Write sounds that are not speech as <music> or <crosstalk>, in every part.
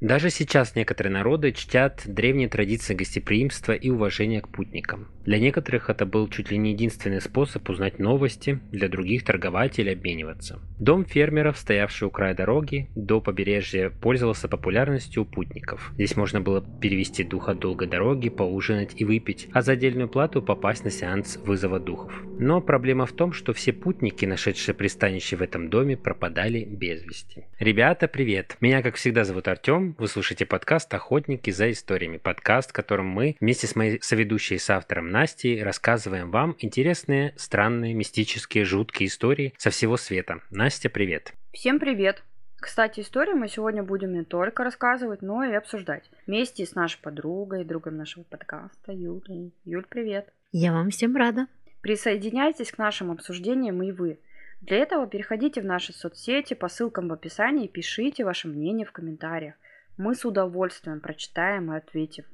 Даже сейчас некоторые народы чтят древние традиции гостеприимства и уважения к путникам. Для некоторых это был чуть ли не единственный способ узнать новости, для других торговать или обмениваться. Дом фермеров, стоявший у края дороги, до побережья пользовался популярностью у путников. Здесь можно было перевести дух от долгой дороги, поужинать и выпить, а за отдельную плату попасть на сеанс вызова духов. Но проблема в том, что все путники, нашедшие пристанище в этом доме, пропадали без вести. Ребята, привет! Меня, как всегда, зовут Артем, вы слушаете подкаст «Охотники за историями». Подкаст, в котором мы вместе с моей соведущей с автором Настей рассказываем вам интересные, странные, мистические, жуткие истории со всего света. Настя, привет! Всем привет! Кстати, историю мы сегодня будем не только рассказывать, но и обсуждать. Вместе с нашей подругой, другом нашего подкаста Юлей. Юль, привет! Я вам всем рада. Присоединяйтесь к нашим обсуждениям и вы. Для этого переходите в наши соцсети по ссылкам в описании и пишите ваше мнение в комментариях. Мы с удовольствием прочитаем и ответим.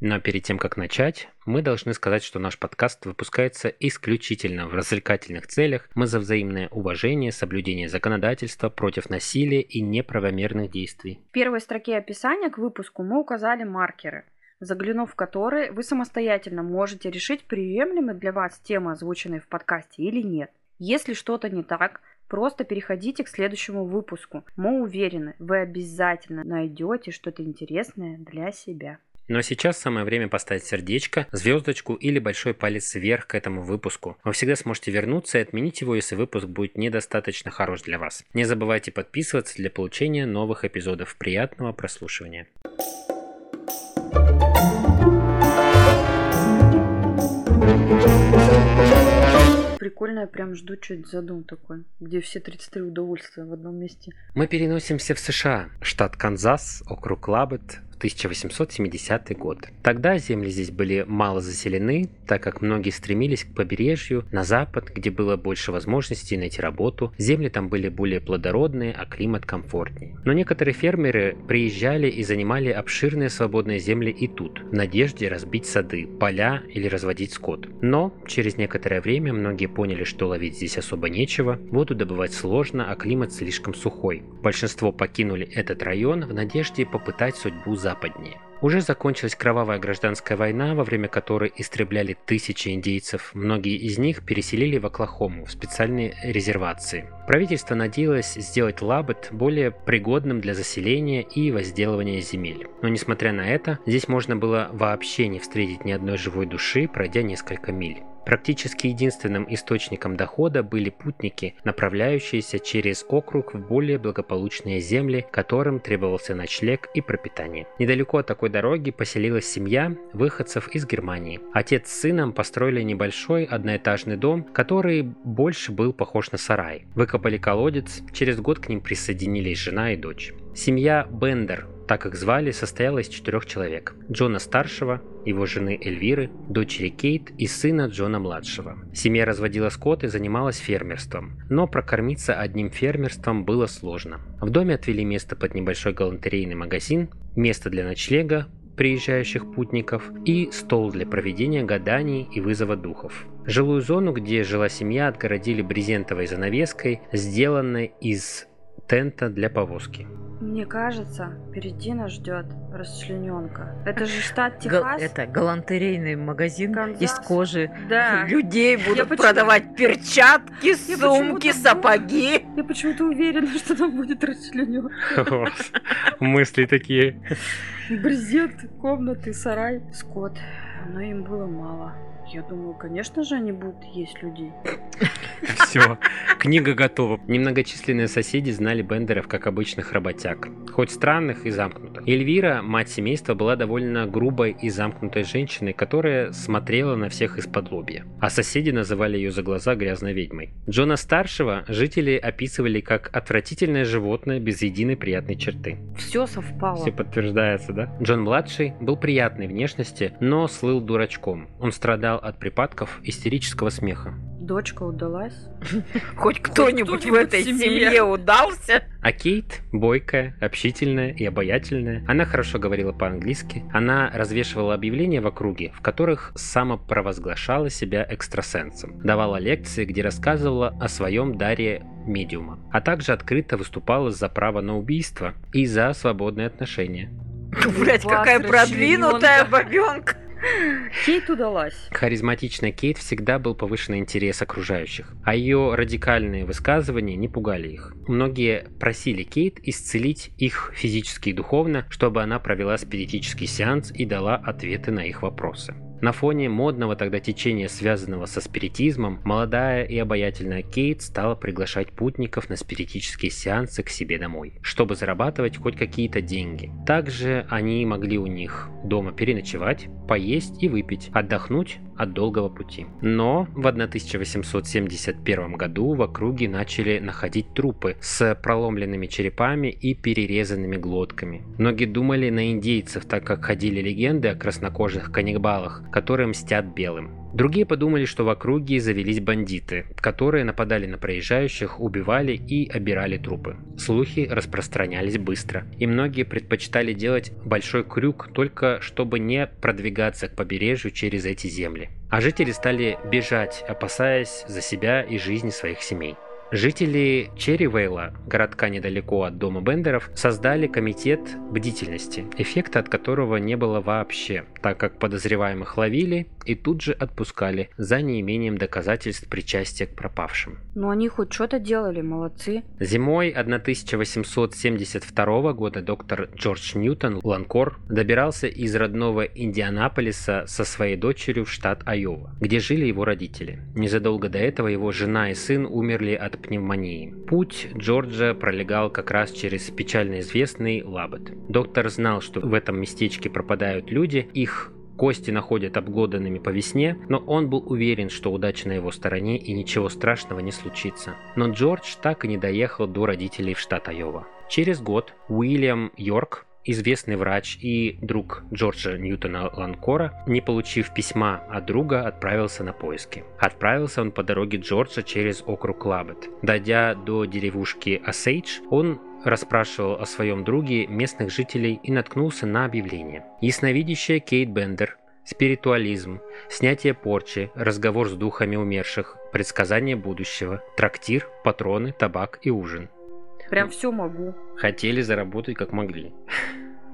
Но перед тем, как начать, мы должны сказать, что наш подкаст выпускается исключительно в развлекательных целях. Мы за взаимное уважение, соблюдение законодательства против насилия и неправомерных действий. В первой строке описания к выпуску мы указали маркеры, заглянув в которые вы самостоятельно можете решить, приемлемы для вас темы, озвученные в подкасте или нет. Если что-то не так, Просто переходите к следующему выпуску. Мы уверены, вы обязательно найдете что-то интересное для себя. Но сейчас самое время поставить сердечко, звездочку или большой палец вверх к этому выпуску. Вы всегда сможете вернуться и отменить его, если выпуск будет недостаточно хорош для вас. Не забывайте подписываться для получения новых эпизодов. Приятного прослушивания. Прикольно, я прям жду что это за дом такой, где все 33 удовольствия в одном месте. Мы переносимся в США, штат Канзас, округ Лабет, 1870 год. Тогда земли здесь были мало заселены, так как многие стремились к побережью, на запад, где было больше возможностей найти работу. Земли там были более плодородные, а климат комфортнее. Но некоторые фермеры приезжали и занимали обширные свободные земли и тут, в надежде разбить сады, поля или разводить скот. Но через некоторое время многие поняли, что ловить здесь особо нечего, воду добывать сложно, а климат слишком сухой. Большинство покинули этот район в надежде попытать судьбу за западнее. Уже закончилась кровавая гражданская война, во время которой истребляли тысячи индейцев. Многие из них переселили в Оклахому, в специальные резервации. Правительство надеялось сделать Лабет более пригодным для заселения и возделывания земель. Но несмотря на это, здесь можно было вообще не встретить ни одной живой души, пройдя несколько миль. Практически единственным источником дохода были путники, направляющиеся через округ в более благополучные земли, которым требовался ночлег и пропитание. Недалеко от такой дороги поселилась семья выходцев из Германии. Отец с сыном построили небольшой одноэтажный дом, который больше был похож на сарай. Выкопали колодец, через год к ним присоединились жена и дочь. Семья Бендер так их звали, состояла из четырех человек. Джона старшего, его жены Эльвиры, дочери Кейт и сына Джона младшего. Семья разводила скот и занималась фермерством, но прокормиться одним фермерством было сложно. В доме отвели место под небольшой галантерейный магазин, место для ночлега, приезжающих путников и стол для проведения гаданий и вызова духов. Жилую зону, где жила семья, отгородили брезентовой занавеской, сделанной из тента для повозки. Мне кажется, впереди нас ждет расчлененка. Это же штат Техас. Гал- это галантерейный магазин Канзас. из кожи. Да. Людей будут почему... продавать перчатки, я сумки, сапоги. Я почему-то уверена, что там будет расчлененка. Мысли такие. Брезент, комнаты, сарай, скот. Но им было мало. Я думаю, конечно же, они будут есть людей. <laughs> Все, книга готова. Немногочисленные соседи знали Бендеров как обычных работяг, хоть странных и замкнутых. Эльвира, мать семейства, была довольно грубой и замкнутой женщиной, которая смотрела на всех из-под лобья. А соседи называли ее за глаза грязной ведьмой. Джона старшего жители описывали как отвратительное животное без единой приятной черты. Все совпало. Все подтверждается, да? Джон младший был приятной внешности, но слыл дурачком. Он страдал от припадков истерического смеха. Дочка удалась. <laughs> Хоть кто-нибудь в этой семье удался. А Кейт, бойкая, общительная и обаятельная, она хорошо говорила по-английски, она развешивала объявления в округе, в которых самопровозглашала себя экстрасенсом, давала лекции, где рассказывала о своем даре медиума, а также открыто выступала за право на убийство и за свободные отношения. <laughs> Блять, какая продвинутая бабенка. Кейт удалась. Харизматичная Кейт всегда был повышенный интерес окружающих, а ее радикальные высказывания не пугали их. Многие просили Кейт исцелить их физически и духовно, чтобы она провела спиритический сеанс и дала ответы на их вопросы. На фоне модного тогда течения, связанного со спиритизмом, молодая и обаятельная Кейт стала приглашать путников на спиритические сеансы к себе домой, чтобы зарабатывать хоть какие-то деньги. Также они могли у них дома переночевать, поесть и выпить, отдохнуть от долгого пути. Но в 1871 году в округе начали находить трупы с проломленными черепами и перерезанными глотками. Многие думали на индейцев, так как ходили легенды о краснокожих каннибалах, которые мстят белым. Другие подумали, что в округе завелись бандиты, которые нападали на проезжающих, убивали и обирали трупы. Слухи распространялись быстро, и многие предпочитали делать большой крюк только чтобы не продвигаться к побережью через эти земли. А жители стали бежать, опасаясь за себя и жизни своих семей. Жители Черривейла, городка недалеко от дома Бендеров, создали комитет бдительности, эффекта от которого не было вообще, так как подозреваемых ловили и тут же отпускали за неимением доказательств причастия к пропавшим. Ну они хоть что-то делали, молодцы. Зимой 1872 года доктор Джордж Ньютон Ланкор добирался из родного Индианаполиса со своей дочерью в штат Айова, где жили его родители. Незадолго до этого его жена и сын умерли от пневмонии. Путь Джорджа пролегал как раз через печально известный Лабет. Доктор знал, что в этом местечке пропадают люди, их Кости находят обглоданными по весне, но он был уверен, что удача на его стороне и ничего страшного не случится. Но Джордж так и не доехал до родителей в штат Айова. Через год Уильям Йорк, известный врач и друг Джорджа Ньютона Ланкора, не получив письма от друга, отправился на поиски. Отправился он по дороге Джорджа через округ Лабет. Дойдя до деревушки Осейдж, он расспрашивал о своем друге местных жителей и наткнулся на объявление. Ясновидящая Кейт Бендер, спиритуализм, снятие порчи, разговор с духами умерших, предсказание будущего, трактир, патроны, табак и ужин. Прям все могу. Хотели заработать как могли.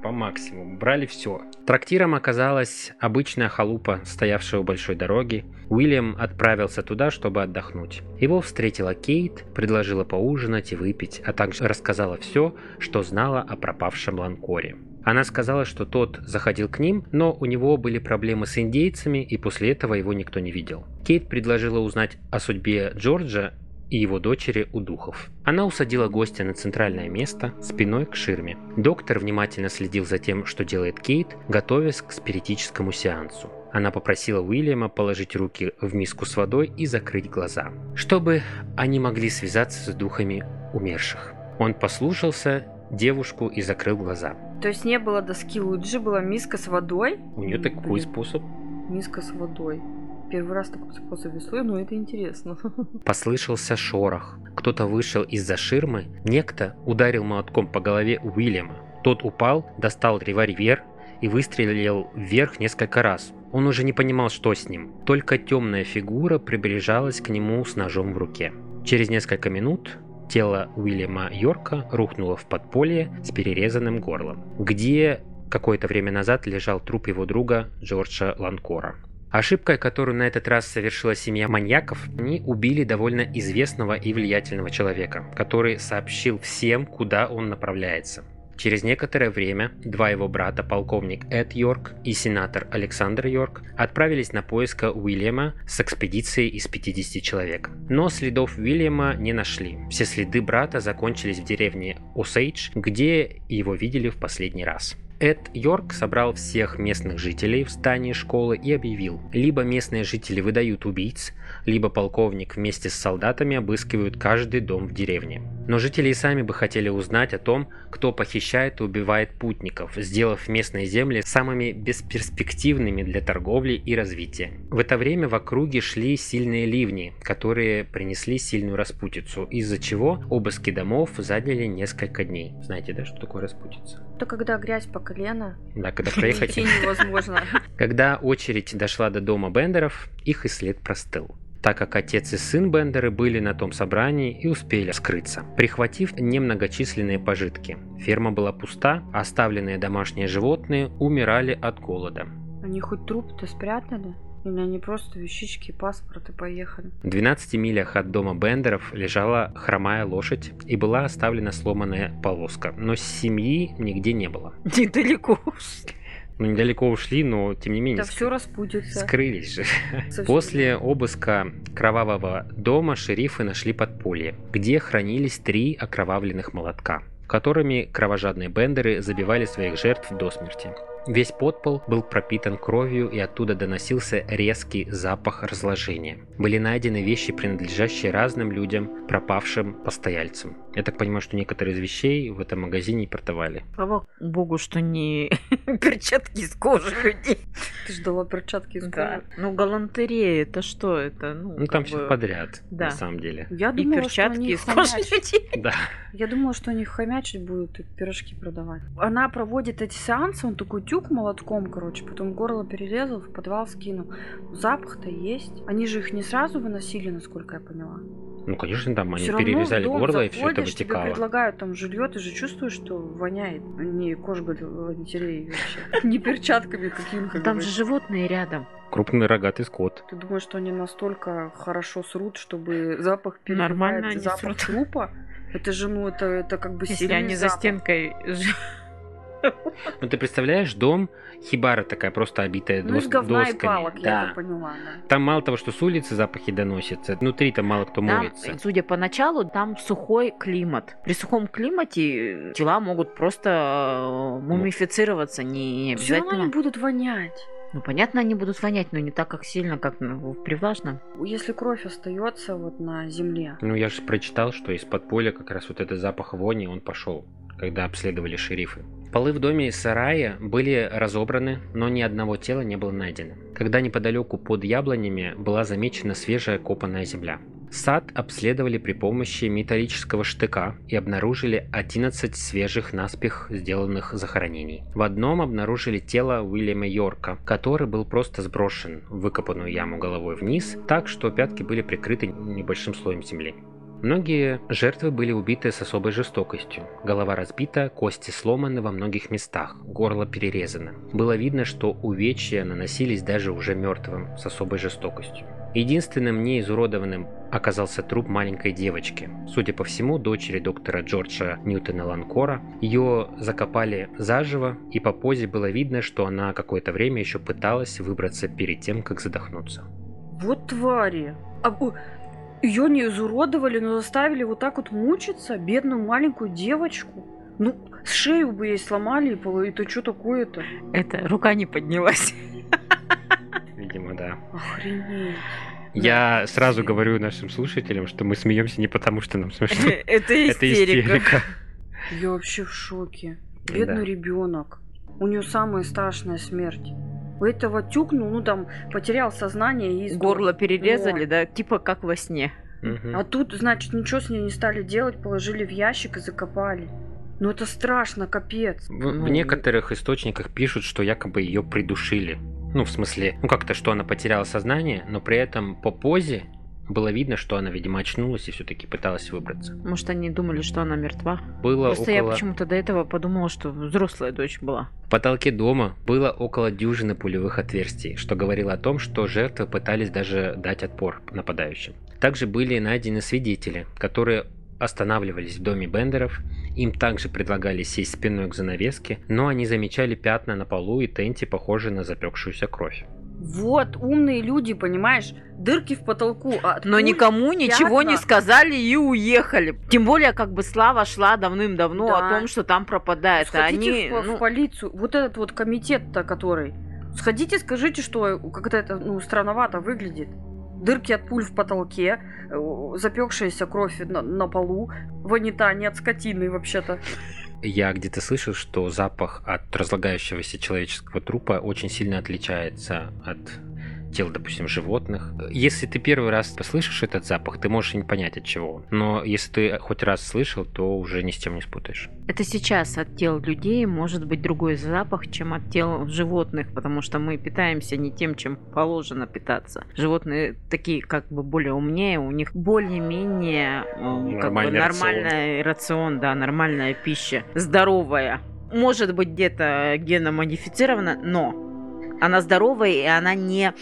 По максимуму. Брали все. Трактиром оказалась обычная халупа, стоявшая у большой дороги. Уильям отправился туда, чтобы отдохнуть. Его встретила Кейт, предложила поужинать и выпить, а также рассказала все, что знала о пропавшем Ланкоре. Она сказала, что тот заходил к ним, но у него были проблемы с индейцами, и после этого его никто не видел. Кейт предложила узнать о судьбе Джорджа и его дочери у духов. Она усадила гостя на центральное место, спиной к ширме. Доктор внимательно следил за тем, что делает Кейт, готовясь к спиритическому сеансу. Она попросила Уильяма положить руки в миску с водой и закрыть глаза, чтобы они могли связаться с духами умерших. Он послушался девушку и закрыл глаза. То есть не было доски Луиджи, была миска с водой? У нее такой способ. Миска с водой. Первый раз такой способ веслой, но это интересно. <laughs> Послышался шорох. Кто-то вышел из-за ширмы. Некто ударил молотком по голове Уильяма. Тот упал, достал револьвер и выстрелил вверх несколько раз. Он уже не понимал, что с ним. Только темная фигура приближалась к нему с ножом в руке. Через несколько минут тело Уильяма Йорка рухнуло в подполье с перерезанным горлом, где какое-то время назад лежал труп его друга Джорджа Ланкора. Ошибкой, которую на этот раз совершила семья маньяков, они убили довольно известного и влиятельного человека, который сообщил всем, куда он направляется. Через некоторое время два его брата, полковник Эд Йорк и сенатор Александр Йорк, отправились на поиск Уильяма с экспедицией из 50 человек. Но следов Уильяма не нашли. Все следы брата закончились в деревне Осейдж, где его видели в последний раз. Эд Йорк собрал всех местных жителей в здании школы и объявил, либо местные жители выдают убийц, либо полковник вместе с солдатами обыскивают каждый дом в деревне. Но жители и сами бы хотели узнать о том, кто похищает и убивает путников, сделав местные земли самыми бесперспективными для торговли и развития. В это время в округе шли сильные ливни, которые принесли сильную распутицу, из-за чего обыски домов заняли несколько дней. Знаете, да, что такое распутица? Это когда грязь по колено. Да, когда проехать... Невозможно. Когда очередь дошла до дома Бендеров, их и след простыл так как отец и сын Бендеры были на том собрании и успели скрыться, прихватив немногочисленные пожитки. Ферма была пуста, оставленные домашние животные умирали от голода. Они хоть труп-то спрятали? Или они просто вещички, паспорт и поехали? В 12 милях от дома Бендеров лежала хромая лошадь и была оставлена сломанная полоска, но семьи нигде не было. <laughs> Недалеко ушли. Ну, недалеко ушли, но тем не менее Да все распутится. скрылись же. <laughs> Совсем. После обыска кровавого дома шерифы нашли подполье, где хранились три окровавленных молотка, которыми кровожадные бендеры забивали своих жертв до смерти. Весь подпол был пропитан кровью и оттуда доносился резкий запах разложения. Были найдены вещи, принадлежащие разным людям, пропавшим постояльцам. Я так понимаю, что некоторые из вещей в этом магазине и продавали. Слава богу, что не <laughs> перчатки из кожи людей. Ты ждала перчатки из Да. кожи. Ну, галантерея, это что? Это, ну, Ну там как все бы- подряд, да. на самом деле. Я И думала, что перчатки они из кожи людей. <laughs> Да. Я думала, что они хомячить будут и пирожки продавать. Она проводит эти сеансы, он такой тюк молотком, короче, потом горло перерезал, в подвал скинул. Запах-то есть. Они же их не сразу выносили, насколько я поняла. Ну, конечно, там они равно перерезали в дом горло, и все это заходишь, Тебе вытекало. предлагают там жилье, ты же чувствуешь, что воняет. Не кожа галантереей вообще. <laughs> Не перчатками какими-то. Там же животные рядом. Крупный рогатый скот. Ты думаешь, что они настолько хорошо срут, чтобы запах Нормально перебивает запах трупа? Это же, ну, это, это как бы Если сильный они за запах. стенкой ж- Ну, ты представляешь, дом, хибара такая просто обитая Ну, из дос- говна и досками. палок, я да. это поняла, да. Там мало того, что с улицы запахи доносятся, внутри там мало кто Там, моется. судя по началу, там сухой климат. При сухом климате тела могут просто э, мумифицироваться, не, не Все равно обязательно. они будут вонять. Ну, понятно, они будут вонять, но не так, как сильно, как ну, при влажном. Если кровь остается вот на земле. Ну, я же прочитал, что из подполья как раз вот этот запах вони, он пошел, когда обследовали шерифы. Полы в доме и сарае были разобраны, но ни одного тела не было найдено. Когда неподалеку под яблонями была замечена свежая копанная земля. Сад обследовали при помощи металлического штыка и обнаружили 11 свежих наспех сделанных захоронений. В одном обнаружили тело Уильяма Йорка, который был просто сброшен в выкопанную яму головой вниз, так что пятки были прикрыты небольшим слоем земли. Многие жертвы были убиты с особой жестокостью. Голова разбита, кости сломаны во многих местах, горло перерезано. Было видно, что увечья наносились даже уже мертвым с особой жестокостью. Единственным неизуродованным оказался труп маленькой девочки. Судя по всему, дочери доктора Джорджа Ньютона Ланкора. Ее закопали заживо, и по позе было видно, что она какое-то время еще пыталась выбраться перед тем, как задохнуться. Вот твари. А, ее не изуродовали, но заставили вот так вот мучиться, бедную маленькую девочку. Ну, шею бы ей сломали, и это что такое-то? Это рука не поднялась. Видимо, да. Охренеть. Я сразу говорю нашим слушателям, что мы смеемся не потому, что нам смешно. <laughs> Это истерика. Я вообще в шоке. Бедный ребенок. У нее самая страшная смерть. У этого тюкнул, ну там, потерял сознание и сдох. Горло перерезали, да, типа как во сне. Мгм. А тут, значит, ничего с ней не стали делать, положили в ящик и закопали. Ну это страшно, капец. В, Ну, в некоторых источниках пишут, что якобы ее придушили. Ну, в смысле, ну как-то, что она потеряла сознание, но при этом по позе было видно, что она, видимо, очнулась и все-таки пыталась выбраться. Может, они думали, что она мертва. Было Просто я около... почему-то до этого подумала, что взрослая дочь была. В потолке дома было около дюжины пулевых отверстий, что говорило о том, что жертвы пытались даже дать отпор нападающим. Также были найдены свидетели, которые останавливались в доме Бендеров, им также предлагали сесть спиной к занавеске, но они замечали пятна на полу и тенте, похожие на запекшуюся кровь. Вот, умные люди, понимаешь, дырки в потолку. а Но никому ничего не сказали и уехали. Тем более, как бы слава шла давным-давно Да. о том, что там пропадает. А Сходите они, в, в ну, полицию. Вот этот вот комитет-то, который. Сходите, скажите, что как-то это ну, странновато выглядит. дырки от пуль в потолке, э, запекшаяся кровь на, на полу, вонята не от скотины вообще-то. Я где-то слышал, что запах от разлагающегося человеческого трупа очень сильно отличается от тел, допустим, животных. Если ты первый раз послышишь этот запах, ты можешь не понять от чего. Но если ты хоть раз слышал, то уже ни с чем не спутаешь. Это сейчас от тел людей может быть другой запах, чем от тел животных, потому что мы питаемся не тем, чем положено питаться. Животные такие как бы более умнее, у них более-менее как бы, Нормальный нормальный рацион, да, нормальная пища, здоровая. Может быть где-то геномодифицирована, но она здоровая, и она не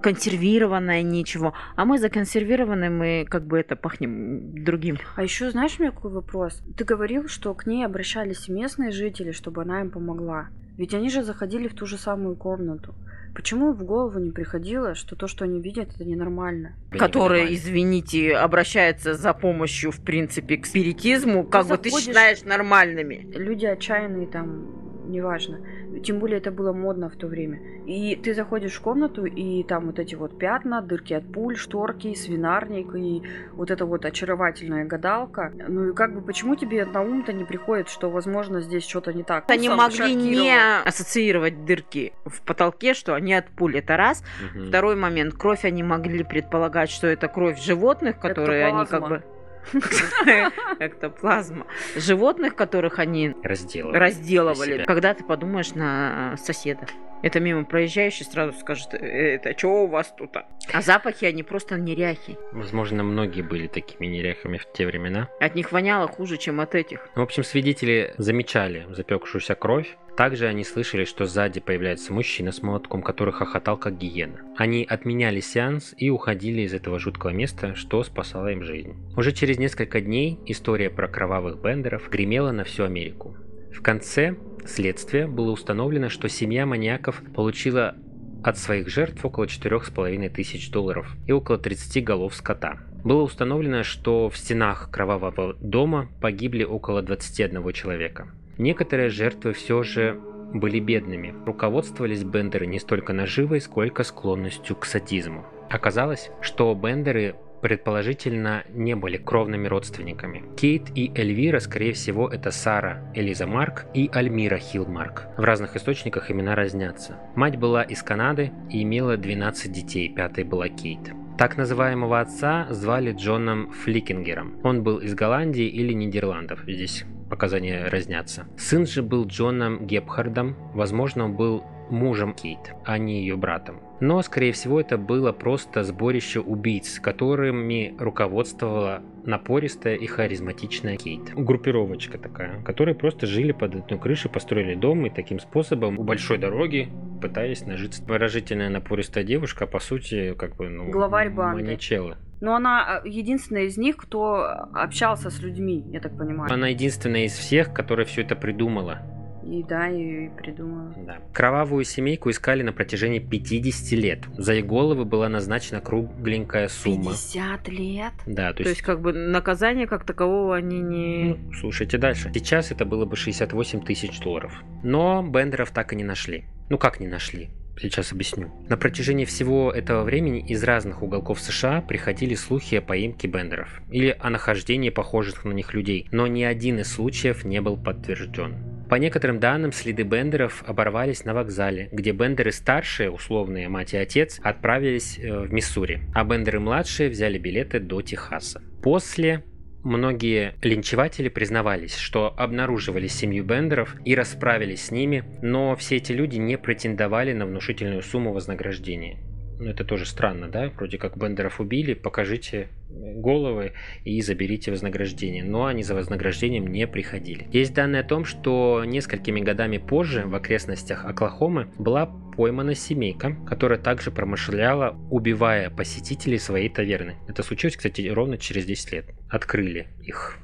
консервированная, ничего. А мы законсервированы, мы как бы это пахнем другим. А еще знаешь, у меня какой вопрос? Ты говорил, что к ней обращались местные жители, чтобы она им помогла. Ведь они же заходили в ту же самую комнату. Почему в голову не приходило, что то, что они видят, это ненормально? Я не Которые, понимаю. извините, обращаются за помощью, в принципе, к спиритизму, как бы ты считаешь нормальными. Люди отчаянные там, неважно. Тем более это было модно в то время. И ты заходишь в комнату, и там вот эти вот пятна, дырки от пуль, шторки, свинарник, и вот эта вот очаровательная гадалка. Ну и как бы почему тебе на ум-то не приходит, что, возможно, здесь что-то не так? Они Сам могли не ассоциировать дырки в потолке, что они от пуль. Это раз. Мгм. Второй момент. Кровь они могли предполагать, что это кровь животных, которые они как Эктоплазма. <laughs> бы... Эктоплазма. Животных, которых они разделывали. себя. Когда ты подумаешь на соседа. Это мимо проезжающий сразу скажет, «Э, это что у вас тут? А запахи, они просто неряхи. Возможно, многие были такими неряхами в те времена. От них воняло хуже, чем от этих. В общем, свидетели замечали запекшуюся кровь. Также они слышали, что сзади появляется мужчина с молотком, который хохотал как гиена. Они отменяли сеанс и уходили из этого жуткого места, что спасало им жизнь. Уже через несколько дней история про кровавых бендеров гремела на всю Америку. В конце следствия было установлено, что семья маньяков получила от своих жертв около 4,5 тысяч долларов и около 30 голов скота. Было установлено, что в стенах кровавого дома погибли около 21 человека. Некоторые жертвы все же были бедными. Руководствовались бендеры не столько наживой, сколько склонностью к садизму. Оказалось, что бендеры предположительно не были кровными родственниками. Кейт и Эльвира, скорее всего, это Сара Элиза Марк и Альмира Хилмарк. В разных источниках имена разнятся. Мать была из Канады и имела 12 детей, пятой была Кейт. Так называемого отца звали Джоном Фликингером. Он был из Голландии или Нидерландов. Здесь показания разнятся. Сын же был Джоном Гепхардом. Возможно, он был мужем Кейт, а не ее братом. Но, скорее всего, это было просто сборище убийц, которыми руководствовала напористая и харизматичная Кейт. Группировочка такая, которые просто жили под одной крышей, построили дом и таким способом у большой дороги пытаясь нажиться. Выражительная напористая девушка, а по сути, как бы, ну, Главарь банды. маньячела. Но она э, единственная из них, кто общался с людьми, я так понимаю. Она единственная из всех, которая все это придумала. И да, и придумала. Да. Кровавую семейку искали на протяжении 50 лет. За их головы была назначена кругленькая сумма. 50 лет? Да, то То есть есть, как бы наказания как такового они не... Ну, слушайте дальше. Сейчас это было бы 68 тысяч долларов. Но Бендеров так и не нашли. Ну как не нашли? Сейчас объясню. На протяжении всего этого времени из разных уголков США приходили слухи о поимке Бендеров или о нахождении похожих на них людей, но ни один из случаев не был подтвержден. По некоторым данным, следы Бендеров оборвались на вокзале, где Бендеры старшие, условные мать и отец, отправились э, в Миссури, а Бендеры младшие взяли билеты до Техаса. После Многие линчеватели признавались, что обнаруживали семью Бендеров и расправились с ними, но все эти люди не претендовали на внушительную сумму вознаграждения. Ну, это тоже странно, да? Вроде как Бендеров убили, покажите головы и заберите вознаграждение. Но они за вознаграждением не приходили. Есть данные о том, что несколькими годами позже в окрестностях Оклахомы была поймана семейка, которая также промышляла, убивая посетителей своей таверны. Это случилось, кстати, ровно через 10 лет. Открыли их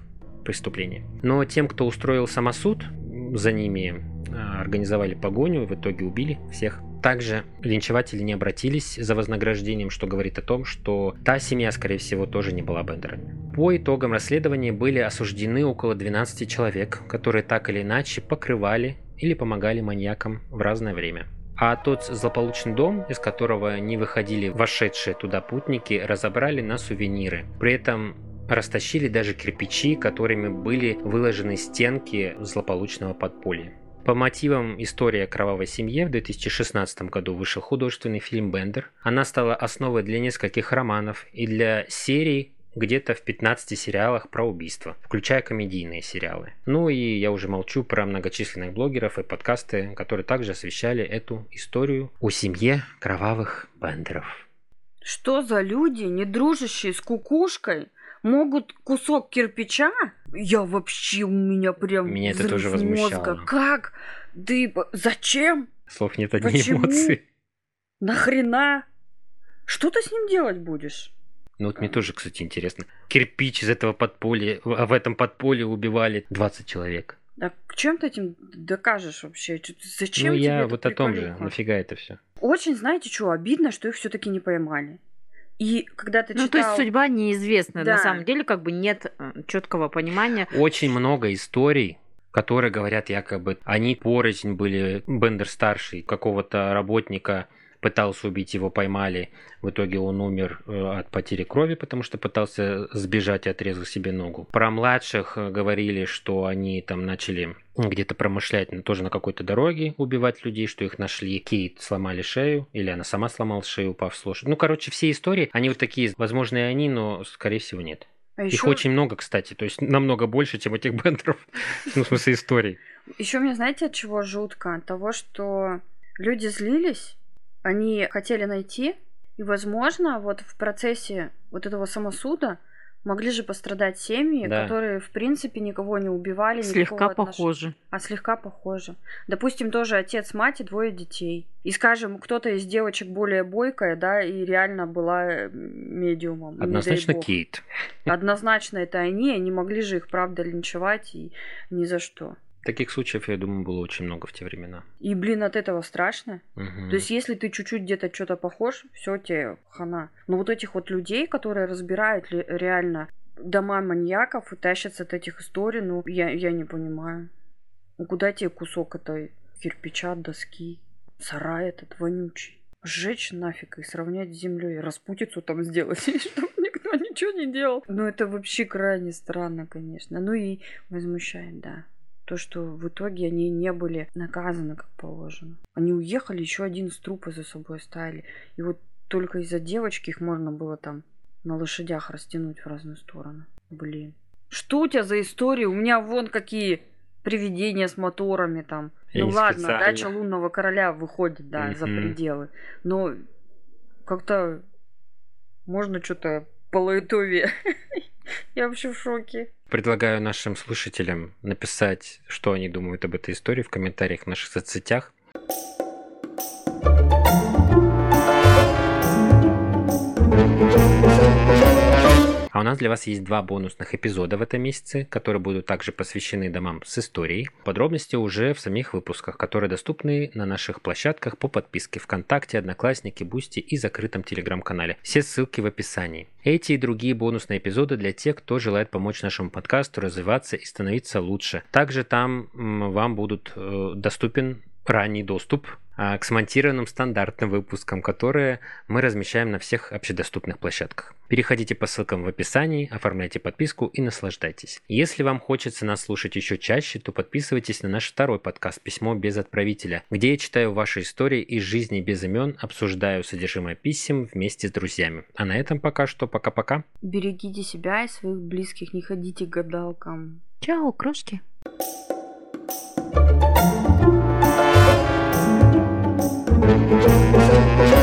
преступление. Но тем, кто устроил самосуд, за ними а, организовали погоню, в итоге убили всех. Также линчеватели не обратились за вознаграждением, что говорит о том, что та семья, скорее всего, тоже не была бендерами. По итогам расследования были осуждены около 12 человек, которые так или иначе покрывали или помогали маньякам в разное время. А тот злополучный дом, из которого не выходили вошедшие туда путники, разобрали на сувениры. При этом растащили даже кирпичи, которыми были выложены стенки злополучного подполья. По мотивам истории о кровавой семье в 2016 году вышел художественный фильм «Бендер». Она стала основой для нескольких романов и для серий где-то в 15 сериалах про убийства, включая комедийные сериалы. Ну и я уже молчу про многочисленных блогеров и подкасты, которые также освещали эту историю о семье кровавых бендеров. Что за люди, не дружащие с кукушкой, могут кусок кирпича? Я вообще, у меня прям Меня это тоже возмущало. Как? Ты зачем? Слов нет, одни Почему? эмоции. Нахрена? Что ты с ним делать будешь? Ну вот мне тоже, кстати, интересно. Кирпич из этого подполья, в этом подполье убивали 20 человек. А чем ты этим докажешь вообще? Зачем ну я вот о том же, нафига это все. Очень, знаете, что обидно, что их все-таки не поймали. И когда ты Ну, читал... то есть судьба неизвестна. Да. На самом деле, как бы нет четкого понимания. Очень много историй, которые говорят якобы, они порознь были, Бендер старший, какого-то работника пытался убить, его поймали. В итоге он умер э, от потери крови, потому что пытался сбежать и отрезал себе ногу. Про младших э, говорили, что они там начали где-то промышлять ну, тоже на какой-то дороге, убивать людей, что их нашли. Кейт сломали шею, или она сама сломала шею, упав с лошади. Ну, короче, все истории, они вот такие, возможно, и они, но, скорее всего, нет. А Их еще, очень много, кстати, то есть намного больше, чем этих бендеров, ну, в смысле историй. еще мне, знаете, от чего жутко? От того, что люди злились, они хотели найти, и, возможно, вот в процессе вот этого самосуда могли же пострадать семьи, Да. которые, в принципе, никого не убивали. Слегка похожи. А слегка похожи. Допустим, тоже отец, мать и двое детей. И, скажем, кто-то из девочек более бойкая, да, и реально была э, медиумом. Однозначно. Кейт. Однозначно это они, они могли же их, правда, линчевать и ни за что. Таких случаев, я думаю, было очень много в те времена. И, блин, от этого страшно. Мгм. То есть, если ты чуть-чуть где-то что-то похож, все тебе хана. Но вот этих вот людей, которые разбирают ли- реально дома маньяков и тащатся от этих историй, ну, я, я не понимаю. Ну, куда тебе кусок этой кирпича, доски, сарай этот вонючий? Сжечь нафиг и сравнять с землей, распутицу там сделать, <laughs> чтобы никто ничего не делал. Ну, это вообще крайне странно, конечно. Ну и возмущает, да. То, что в итоге они не были наказаны как положено. Они уехали, еще один из трупа за собой оставили. И вот только из-за девочки их можно было там на лошадях растянуть в разные стороны. Блин. Что у тебя за история? У меня вон какие привидения с моторами там. Я ну ладно, специально. дача лунного короля выходит, да, за Мгм. пределы. Но как-то можно что-то полоитовее. <laughs> <laughs> Я вообще в шоке. Предлагаю нашим слушателям написать, что они думают об этой истории в комментариях в наших соцсетях. А у нас для вас есть два бонусных эпизода в этом месяце, которые будут также посвящены домам с историей. Подробности уже в самих выпусках, которые доступны на наших площадках по подписке ВКонтакте, Одноклассники, Boosty и закрытом Телеграм-канале. Все ссылки в описании. Эти и другие бонусные эпизоды для тех, кто желает помочь нашему подкасту развиваться и становиться лучше. Также там вам будут э, доступен ранний доступ к смонтированным стандартным выпускам, которые мы размещаем на всех общедоступных площадках. Переходите по ссылкам в описании, оформляйте подписку и наслаждайтесь. Если вам хочется нас слушать еще чаще, то подписывайтесь на наш второй подкаст «Письмо без отправителя», где я читаю ваши истории из жизни без имен, обсуждаю содержимое писем вместе с друзьями. А на этом пока что. Пока-пока. Берегите себя и своих близких, не ходите к гадалкам. Чао, крошки. Пока. Thank you.